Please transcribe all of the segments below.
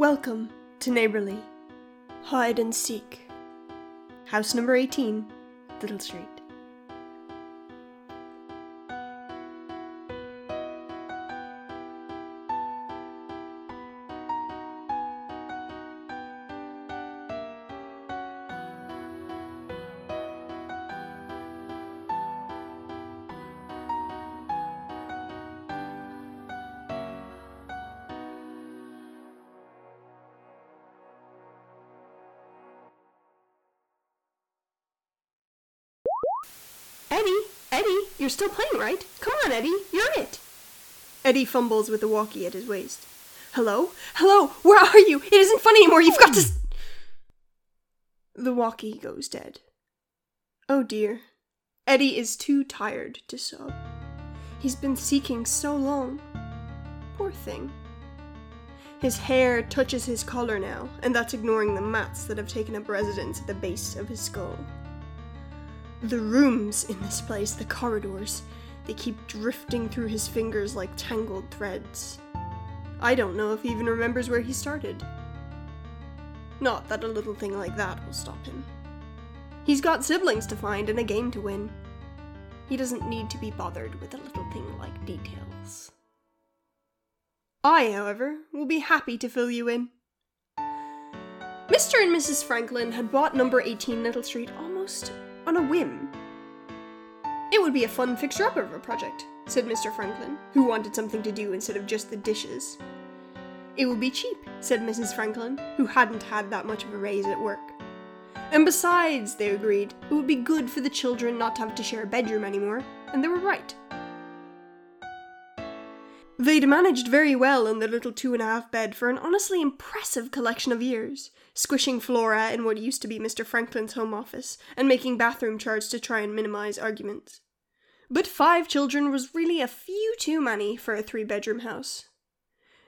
Welcome to Neighborly. Hide and Seek. House number 18, Little Street. You're still playing, right? Come on, Eddie, you're it. Eddie fumbles with the walkie at his waist. Hello? Hello? Where are you? It isn't funny anymore. You've got to. s- The walkie goes dead. Oh dear. Eddie is too tired to sob. He's been seeking so long. Poor thing. His hair touches his collar now, and that's ignoring the mats that have taken up residence at the base of his skull. The rooms in this place, the corridors, they keep drifting through his fingers like tangled threads. I don't know if he even remembers where he started. Not that a little thing like that will stop him. He's got siblings to find and a game to win. He doesn't need to be bothered with a little thing like details. I, however, will be happy to fill you in. Mr. and Mrs. Franklin had bought number 18 Little Street almost on a whim. It would be a fun fixture upper of a project, said Mr. Franklin, who wanted something to do instead of just the dishes. It would be cheap, said Mrs. Franklin, who hadn't had that much of a raise at work. And besides, they agreed, it would be good for the children not to have to share a bedroom anymore, and they were right. They'd managed very well in their little two and a half bed for an honestly impressive collection of years, squishing Flora in what used to be Mr. Franklin's home office, and making bathroom charts to try and minimize arguments. But five children was really a few too many for a three bedroom house.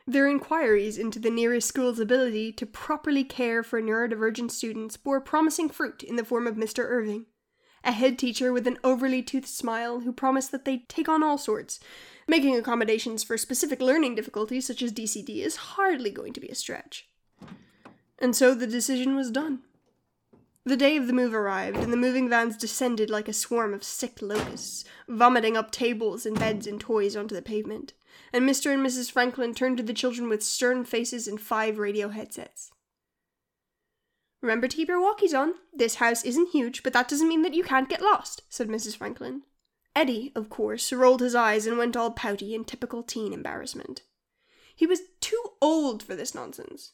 Their inquiries into the nearest school's ability to properly care for neurodivergent students bore promising fruit in the form of Mr. Irving, a head teacher with an overly toothed smile who promised that they'd take on all sorts. Making accommodations for specific learning difficulties such as DCD is hardly going to be a stretch. And so the decision was done. The day of the move arrived, and the moving vans descended like a swarm of sick locusts, vomiting up tables and beds and toys onto the pavement. And Mr. and Mrs. Franklin turned to the children with stern faces and five radio headsets. Remember to keep your walkies on. This house isn't huge, but that doesn't mean that you can't get lost, said Mrs. Franklin. Eddie, of course, rolled his eyes and went all pouty in typical teen embarrassment. He was too old for this nonsense.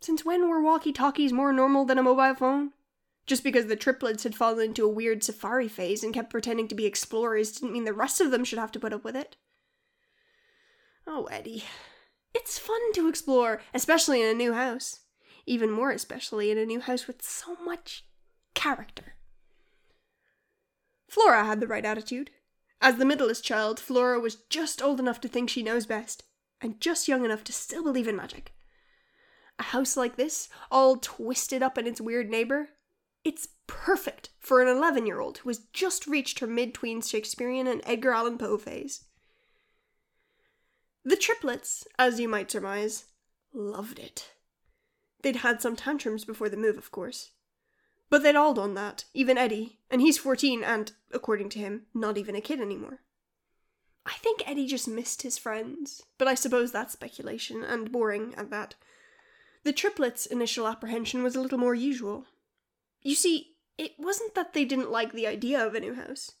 Since when were walkie talkies more normal than a mobile phone? Just because the triplets had fallen into a weird safari phase and kept pretending to be explorers didn't mean the rest of them should have to put up with it. Oh, Eddie. It's fun to explore, especially in a new house. Even more especially in a new house with so much character. Flora had the right attitude. As the middlest child, Flora was just old enough to think she knows best, and just young enough to still believe in magic. A house like this, all twisted up in its weird neighbor, it's perfect for an 11 year old who has just reached her mid tweens Shakespearean and Edgar Allan Poe phase. The triplets, as you might surmise, loved it. They'd had some tantrums before the move, of course. But they'd all done that, even Eddie, and he's 14 and, according to him, not even a kid anymore. I think Eddie just missed his friends, but I suppose that's speculation, and boring at that. The triplets' initial apprehension was a little more usual. You see, it wasn't that they didn't like the idea of a new house.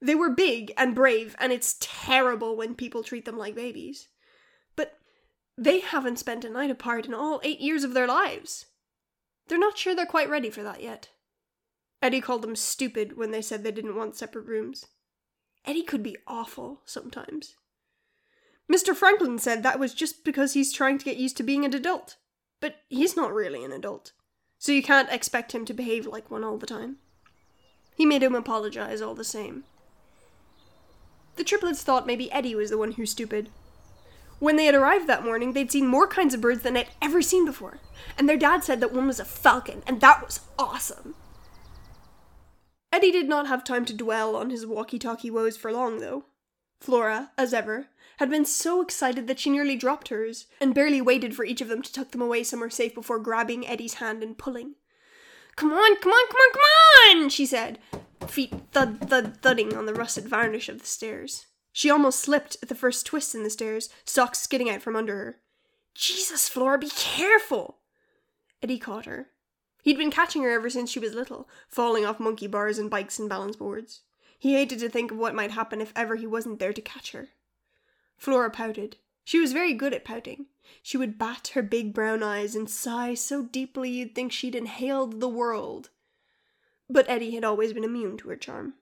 They were big and brave, and it's terrible when people treat them like babies. But they haven't spent a night apart in all eight years of their lives. They're not sure they're quite ready for that yet. Eddie called them stupid when they said they didn't want separate rooms. Eddie could be awful sometimes. Mr. Franklin said that was just because he's trying to get used to being an adult. But he's not really an adult, so you can't expect him to behave like one all the time. He made him apologize all the same. The triplets thought maybe Eddie was the one who's stupid. When they had arrived that morning, they'd seen more kinds of birds than they'd ever seen before, and their dad said that one was a falcon, and that was awesome. Eddie did not have time to dwell on his walkie talkie woes for long, though. Flora, as ever, had been so excited that she nearly dropped hers, and barely waited for each of them to tuck them away somewhere safe before grabbing Eddie's hand and pulling. Come on, come on, come on, come on, she said, feet thud thud thudding on the rusted varnish of the stairs. She almost slipped at the first twist in the stairs, socks skidding out from under her. Jesus, Flora, be careful! Eddie caught her. He'd been catching her ever since she was little, falling off monkey bars and bikes and balance boards. He hated to think of what might happen if ever he wasn't there to catch her. Flora pouted. She was very good at pouting. She would bat her big brown eyes and sigh so deeply you'd think she'd inhaled the world. But Eddie had always been immune to her charm.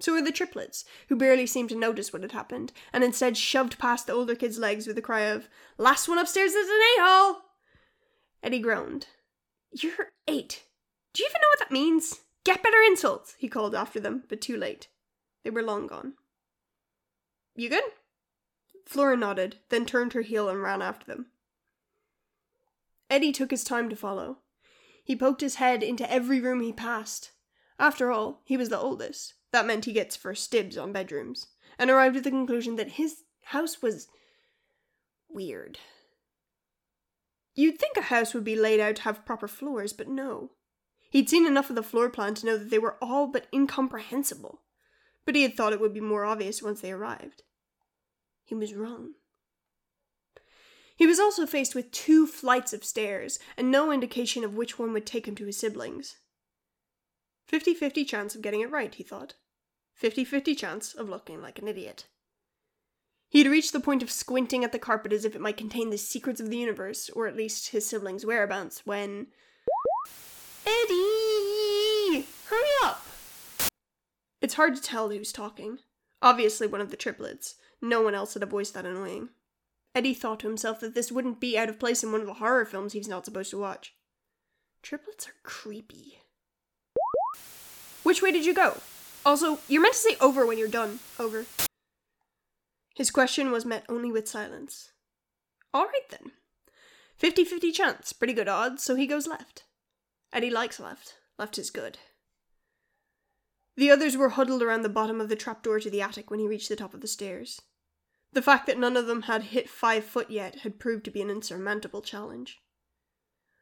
So were the triplets, who barely seemed to notice what had happened, and instead shoved past the older kid's legs with a cry of, Last one upstairs is an a-hole! Eddie groaned. You're eight. Do you even know what that means? Get better insults, he called after them, but too late. They were long gone. You good? Flora nodded, then turned her heel and ran after them. Eddie took his time to follow. He poked his head into every room he passed. After all, he was the oldest. That meant he gets first dibs on bedrooms, and arrived at the conclusion that his house was weird. You'd think a house would be laid out to have proper floors, but no. He'd seen enough of the floor plan to know that they were all but incomprehensible, but he had thought it would be more obvious once they arrived. He was wrong. He was also faced with two flights of stairs, and no indication of which one would take him to his siblings. 50 50 chance of getting it right, he thought. 50 50 chance of looking like an idiot. He had reached the point of squinting at the carpet as if it might contain the secrets of the universe, or at least his siblings' whereabouts, when. Eddie! Hurry up! It's hard to tell who's talking. Obviously, one of the triplets. No one else had a voice that annoying. Eddie thought to himself that this wouldn't be out of place in one of the horror films he's not supposed to watch. Triplets are creepy. Which way did you go? Also, you're meant to say over when you're done. Over. His question was met only with silence. All right then. 50 50 chance, pretty good odds, so he goes left. Eddie likes left. Left is good. The others were huddled around the bottom of the trapdoor to the attic when he reached the top of the stairs. The fact that none of them had hit five foot yet had proved to be an insurmountable challenge.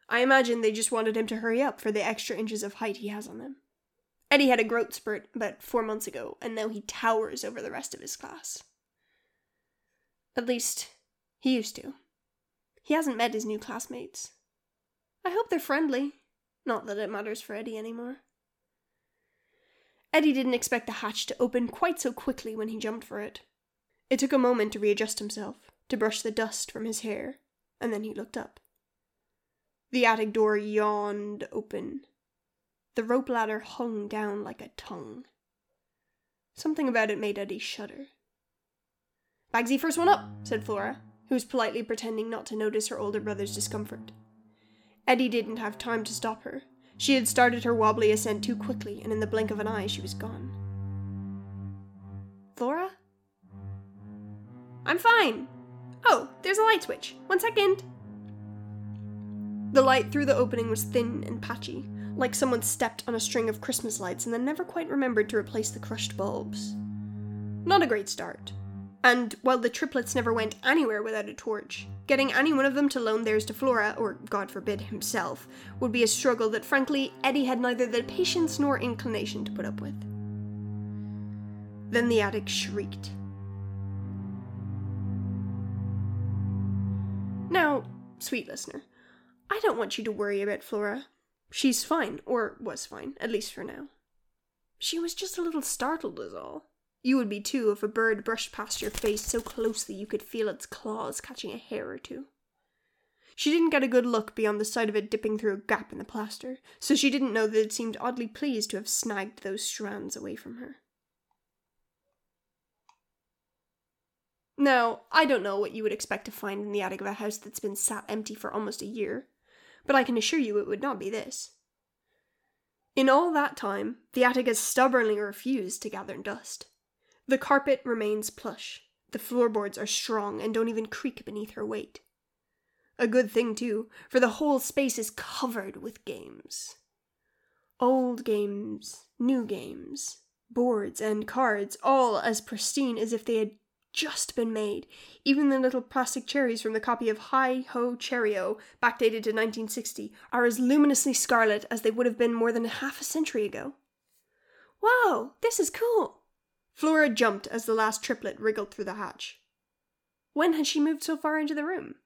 I imagine they just wanted him to hurry up for the extra inches of height he has on them. Eddie had a growth spurt about four months ago, and now he towers over the rest of his class. At least, he used to. He hasn't met his new classmates. I hope they're friendly. Not that it matters for Eddie anymore. Eddie didn't expect the hatch to open quite so quickly when he jumped for it. It took a moment to readjust himself, to brush the dust from his hair, and then he looked up. The attic door yawned open. The rope ladder hung down like a tongue. Something about it made Eddie shudder. Bagsy, first one up, said Flora, who was politely pretending not to notice her older brother's discomfort. Eddie didn't have time to stop her. She had started her wobbly ascent too quickly, and in the blink of an eye she was gone. Flora? I'm fine. Oh, there's a light switch. One second. The light through the opening was thin and patchy, like someone stepped on a string of Christmas lights and then never quite remembered to replace the crushed bulbs. Not a great start, and while the triplets never went anywhere without a torch, getting any one of them to loan theirs to Flora, or God forbid himself, would be a struggle that frankly Eddie had neither the patience nor inclination to put up with. Then the attic shrieked. Now, sweet listener, I don't want you to worry about Flora. She's fine, or was fine, at least for now. She was just a little startled, is all. You would be too if a bird brushed past your face so closely you could feel its claws catching a hair or two. She didn't get a good look beyond the sight of it dipping through a gap in the plaster, so she didn't know that it seemed oddly pleased to have snagged those strands away from her. Now, I don't know what you would expect to find in the attic of a house that's been sat empty for almost a year, but I can assure you it would not be this. In all that time, the attic has stubbornly refused to gather dust. The carpet remains plush. The floorboards are strong and don't even creak beneath her weight. A good thing, too, for the whole space is covered with games. Old games, new games, boards and cards, all as pristine as if they had just been made. Even the little plastic cherries from the copy of Hi Ho Cherry-O, backdated to 1960, are as luminously scarlet as they would have been more than half a century ago. Wow, this is cool! Flora jumped as the last triplet wriggled through the hatch. When had she moved so far into the room?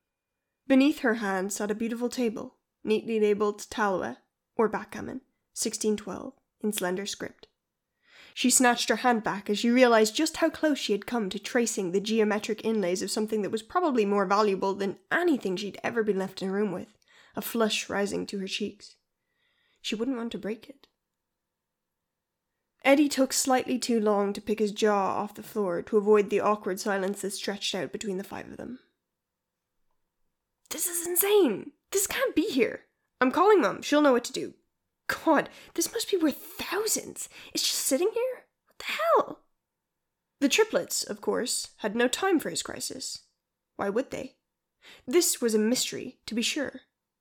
Beneath her hand sat a beautiful table, neatly labelled Talois, or backgammon, 1612, in slender script. She snatched her hand back as she realized just how close she had come to tracing the geometric inlays of something that was probably more valuable than anything she'd ever been left in a room with, a flush rising to her cheeks. She wouldn't want to break it. Eddie took slightly too long to pick his jaw off the floor to avoid the awkward silence that stretched out between the five of them. This is insane! This can't be here! I'm calling Mum. She'll know what to do. God, this must be worth thousands. It's just sitting here? What the hell? The triplets, of course, had no time for his crisis. Why would they? This was a mystery, to be sure,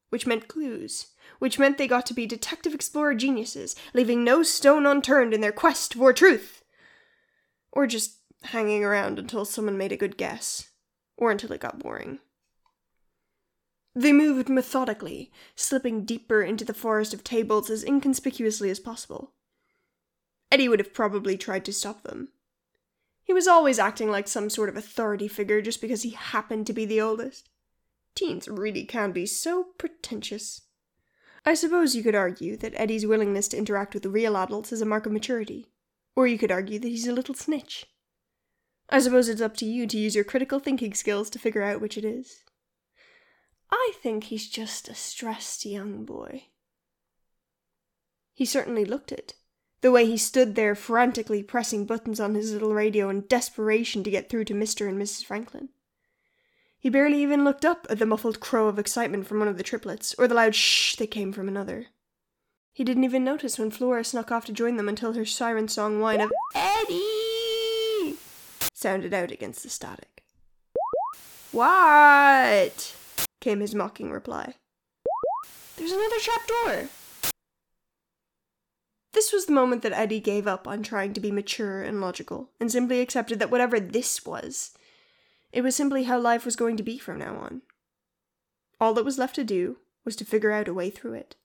which meant clues, which meant they got to be detective explorer geniuses, leaving no stone unturned in their quest for truth. Or just hanging around until someone made a good guess, or until it got boring. They moved methodically, slipping deeper into the forest of tables as inconspicuously as possible. Eddie would have probably tried to stop them. He was always acting like some sort of authority figure just because he happened to be the oldest. Teens really can be so pretentious. I suppose you could argue that Eddie's willingness to interact with real adults is a mark of maturity, or you could argue that he's a little snitch. I suppose it's up to you to use your critical thinking skills to figure out which it is. I think he's just a stressed young boy. He certainly looked it, the way he stood there frantically pressing buttons on his little radio in desperation to get through to Mr. and Mrs. Franklin. He barely even looked up at the muffled crow of excitement from one of the triplets, or the loud shh that came from another. He didn't even notice when Flora snuck off to join them until her siren song whine of Eddie sounded out against the static. What? Came his mocking reply. There's another trap door. This was the moment that Eddie gave up on trying to be mature and logical, and simply accepted that whatever this was, it was simply how life was going to be from now on. All that was left to do was to figure out a way through it.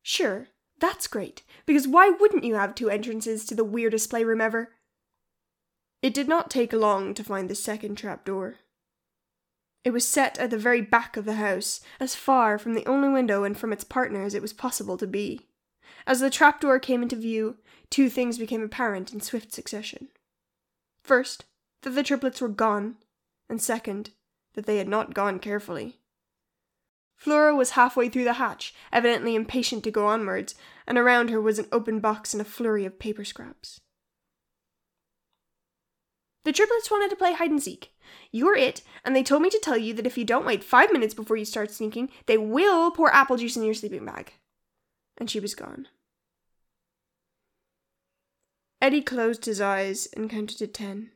Sure, that's great, because why wouldn't you have two entrances to the weirdest playroom ever? It did not take long to find the second trapdoor. It was set at the very back of the house, as far from the only window and from its partner as it was possible to be. As the trapdoor came into view, two things became apparent in swift succession. First, that the triplets were gone, and second, that they had not gone carefully. Flora was halfway through the hatch, evidently impatient to go onwards, and around her was an open box and a flurry of paper scraps. The triplets wanted to play hide and seek. You're it, and they told me to tell you that if you don't wait five minutes before you start sneaking, they will pour apple juice in your sleeping bag. And she was gone. Eddie closed his eyes and counted to ten.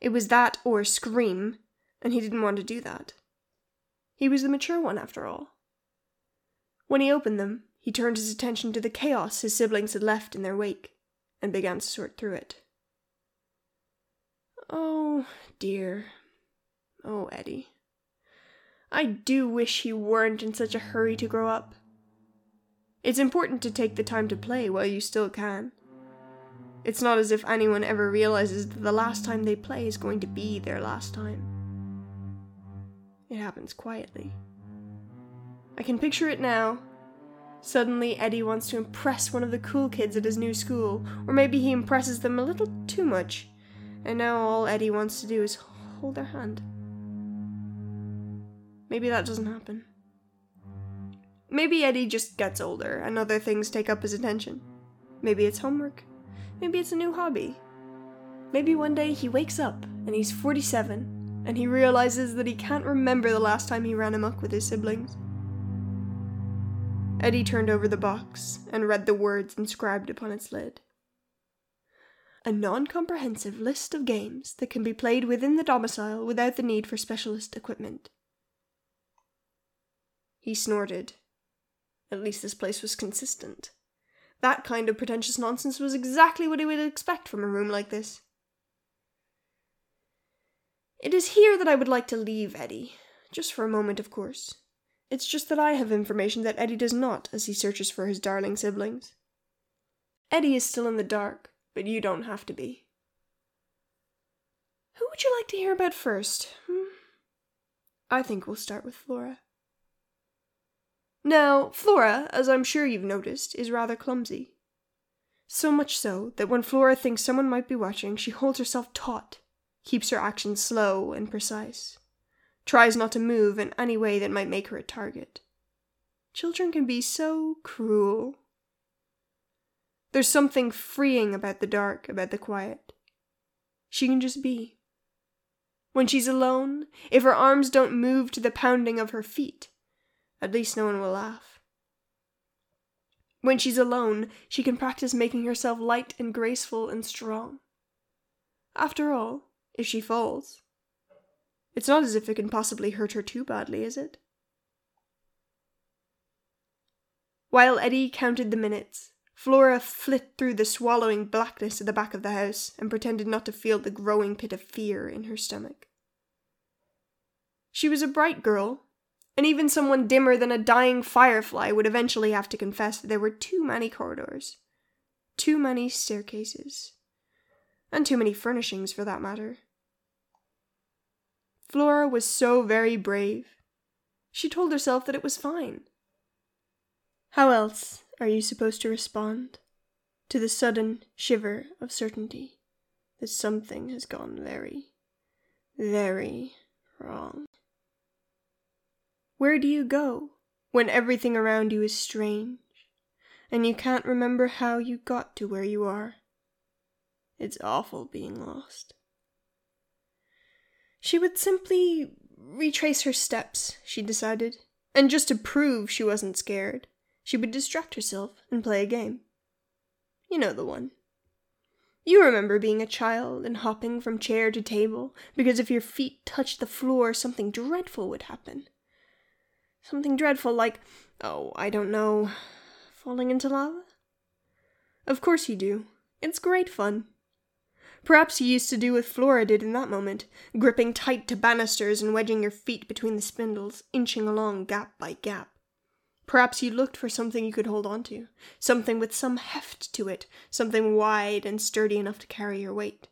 It was that or scream, and he didn't want to do that. He was the mature one, after all. When he opened them, he turned his attention to the chaos his siblings had left in their wake and began to sort through it. Oh, dear. Oh, Eddie. I do wish he weren't in such a hurry to grow up. It's important to take the time to play while you still can. It's not as if anyone ever realizes that the last time they play is going to be their last time. It happens quietly. I can picture it now. Suddenly, Eddie wants to impress one of the cool kids at his new school, or maybe he impresses them a little too much and now all Eddie wants to do is hold her hand. Maybe that doesn't happen. Maybe Eddie just gets older and other things take up his attention. Maybe it's homework. Maybe it's a new hobby. Maybe one day he wakes up and he's 47 and he realizes that he can't remember the last time he ran amok with his siblings. Eddie turned over the box and read the words inscribed upon its lid a non comprehensive list of games that can be played within the domicile without the need for specialist equipment. He snorted. At least this place was consistent. That kind of pretentious nonsense was exactly what he would expect from a room like this. It is here that I would like to leave Eddie. Just for a moment, of course. It's just that I have information that Eddie does not as he searches for his darling siblings. Eddie is still in the dark, but you don't have to be. Who would you like to hear about first? Hmm? I think we'll start with Flora. Now, Flora, as I'm sure you've noticed, is rather clumsy. So much so that when Flora thinks someone might be watching, she holds herself taut, keeps her actions slow and precise, tries not to move in any way that might make her a target. Children can be so cruel. There's something freeing about the dark, about the quiet. She can just be. When she's alone, if her arms don't move to the pounding of her feet, at least no one will laugh. When she's alone, she can practice making herself light and graceful and strong. After all, if she falls, it's not as if it can possibly hurt her too badly, is it? While Eddie counted the minutes, Flora flit through the swallowing blackness at the back of the house and pretended not to feel the growing pit of fear in her stomach. She was a bright girl, and even someone dimmer than a dying firefly would eventually have to confess that there were too many corridors, too many staircases, and too many furnishings for that matter. Flora was so very brave. She told herself that it was fine. How else are you supposed to respond to the sudden shiver of certainty that something has gone very, very wrong? Where do you go when everything around you is strange and you can't remember how you got to where you are? It's awful being lost. She would simply retrace her steps, she decided, and just to prove she wasn't scared, she would distract herself and play a game. You know the one. You remember being a child and hopping from chair to table because if your feet touched the floor, something dreadful would happen. Something dreadful like, oh, I don't know, falling into lava? Of course you do. It's great fun. Perhaps you used to do what Flora did in that moment, gripping tight to banisters and wedging your feet between the spindles, inching along gap by gap. Perhaps you looked for something you could hold on to, something with some heft to it, something wide and sturdy enough to carry your weight.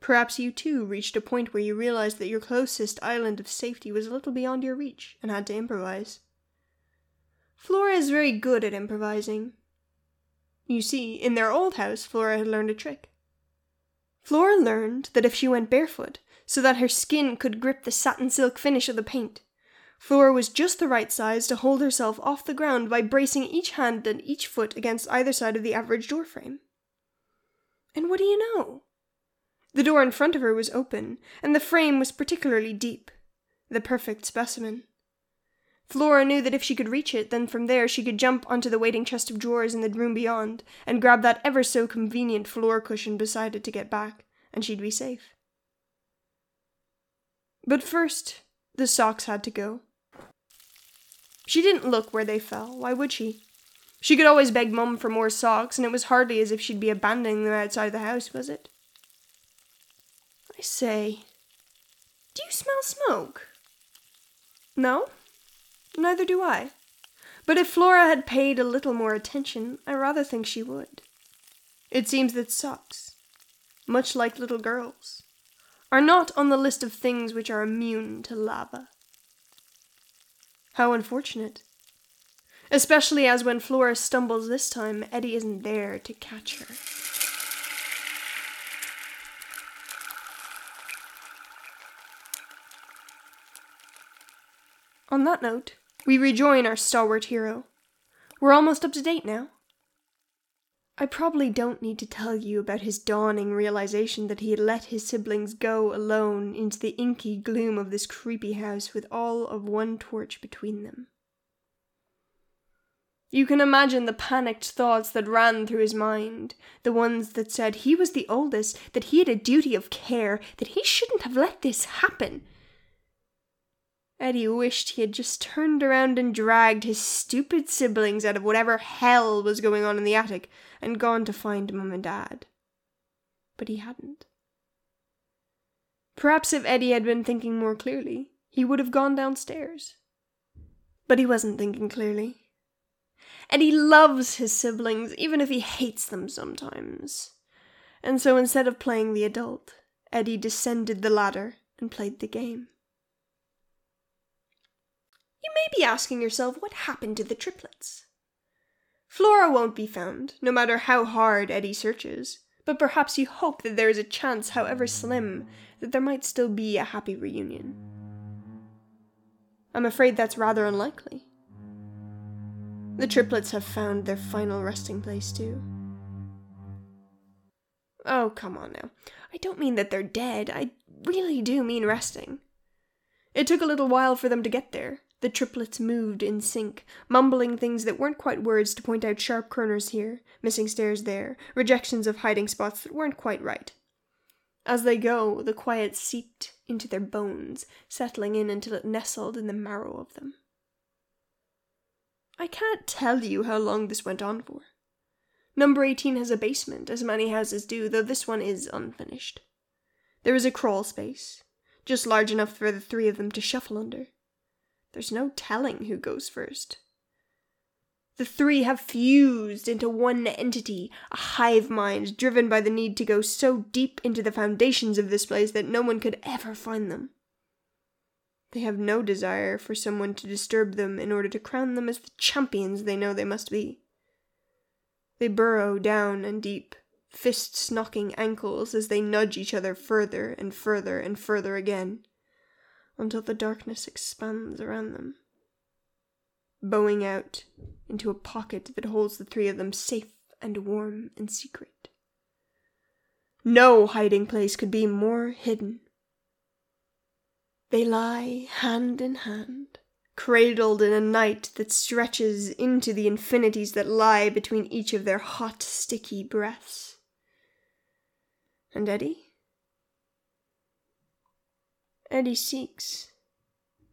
Perhaps you too reached a point where you realized that your closest island of safety was a little beyond your reach and had to improvise. Flora is very good at improvising. You see, in their old house, Flora had learned a trick. Flora learned that if she went barefoot, so that her skin could grip the satin silk finish of the paint, Flora was just the right size to hold herself off the ground by bracing each hand and each foot against either side of the average door frame. And what do you know? The door in front of her was open, and the frame was particularly deep. The perfect specimen. Flora knew that if she could reach it, then from there she could jump onto the waiting chest of drawers in the room beyond, and grab that ever so convenient floor cushion beside it to get back, and she'd be safe. But first, the socks had to go. She didn't look where they fell, why would she? She could always beg Mum for more socks, and it was hardly as if she'd be abandoning them outside the house, was it? I say, do you smell smoke? No? Neither do I. But if Flora had paid a little more attention, I rather think she would. It seems that socks, much like little girls, are not on the list of things which are immune to lava. How unfortunate. Especially as when Flora stumbles this time, Eddie isn't there to catch her. On that note, we rejoin our stalwart hero. We're almost up to date now. I probably don't need to tell you about his dawning realization that he had let his siblings go alone into the inky gloom of this creepy house with all of one torch between them. You can imagine the panicked thoughts that ran through his mind, the ones that said he was the oldest, that he had a duty of care, that he shouldn't have let this happen, Eddie wished he had just turned around and dragged his stupid siblings out of whatever hell was going on in the attic and gone to find Mum and Dad. But he hadn't. Perhaps if Eddie had been thinking more clearly, he would have gone downstairs. But he wasn't thinking clearly. Eddie loves his siblings, even if he hates them sometimes. And so instead of playing the adult, Eddie descended the ladder and played the game. You may be asking yourself what happened to the triplets. Flora won't be found, no matter how hard Eddie searches, but perhaps you hope that there is a chance, however slim, that there might still be a happy reunion. I'm afraid that's rather unlikely. The triplets have found their final resting place, too. Oh, come on now. I don't mean that they're dead, I really do mean resting. It took a little while for them to get there, the triplets moved in sync, mumbling things that weren't quite words to point out sharp corners here, missing stairs there, rejections of hiding spots that weren't quite right. As they go, the quiet seeped into their bones, settling in until it nestled in the marrow of them. I can't tell you how long this went on for. Number 18 has a basement, as many houses do, though this one is unfinished. There is a crawl space, just large enough for the three of them to shuffle under. There's no telling who goes first. The three have fused into one entity, a hive mind driven by the need to go so deep into the foundations of this place that no one could ever find them. They have no desire for someone to disturb them in order to crown them as the champions they know they must be. They burrow down and deep, fists knocking ankles as they nudge each other further and further and further again until the darkness expands around them, bowing out into a pocket that holds the three of them safe and warm and secret. No hiding place could be more hidden. They lie hand in hand, cradled in a night that stretches into the infinities that lie between each of their hot, sticky breaths. And Eddie? Eddie seeks.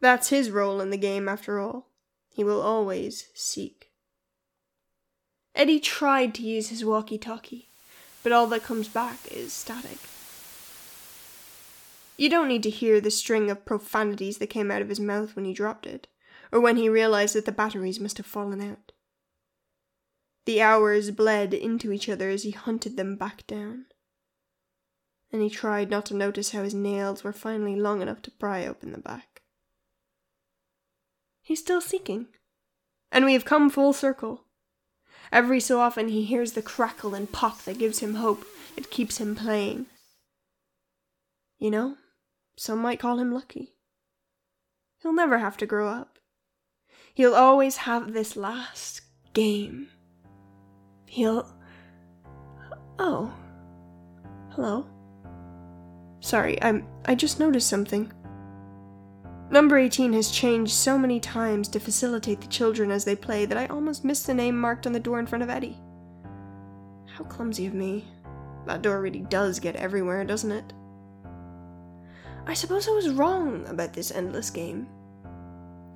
That's his role in the game, after all. He will always seek. Eddie tried to use his walkie talkie, but all that comes back is static. You don't need to hear the string of profanities that came out of his mouth when he dropped it, or when he realized that the batteries must have fallen out. The hours bled into each other as he hunted them back down and he tried not to notice how his nails were finally long enough to pry open the back. He's still seeking, and we have come full circle. Every so often he hears the crackle and pop that gives him hope, it keeps him playing. You know, some might call him lucky. He'll never have to grow up. He'll always have this last game. He'll. Oh. Hello. Sorry, I'm I just noticed something. Number 18 has changed so many times to facilitate the children as they play that I almost missed the name marked on the door in front of Eddie. How clumsy of me. That door really does get everywhere, doesn't it? I suppose I was wrong about this endless game.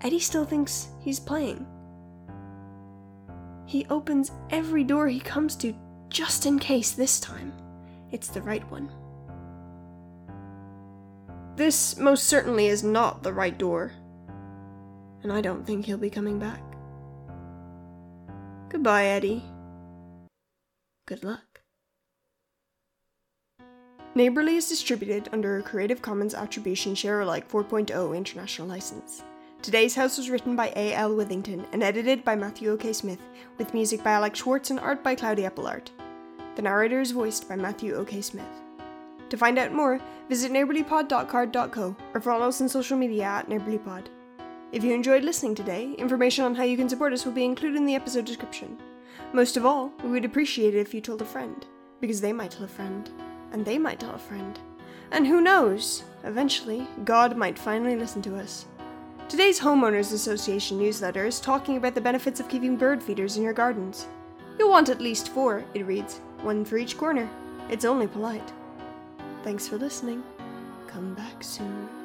Eddie still thinks he's playing. He opens every door he comes to just in case this time it's the right one. This most certainly is not the right door. And I don't think he'll be coming back. Goodbye, Eddie. Good luck. Neighborly is distributed under a Creative Commons Attribution Share Alike 4.0 international license. Today's house was written by A. L. Withington and edited by Matthew O.K. Smith, with music by Alex Schwartz and art by Cloudy Art. The narrator is voiced by Matthew O.K. Smith. To find out more, visit neighborlypod.carrd.co or follow us on social media at neighborlypod. If you enjoyed listening today, information on how you can support us will be included in the episode description. Most of all, we would appreciate it if you told a friend, because they might tell a friend, and they might tell a friend. And who knows, eventually, God might finally listen to us. Today's Homeowners Association newsletter is talking about the benefits of keeping bird feeders in your gardens. You'll want at least four, it reads, one for each corner. It's only polite. Thanks for listening. Come back soon.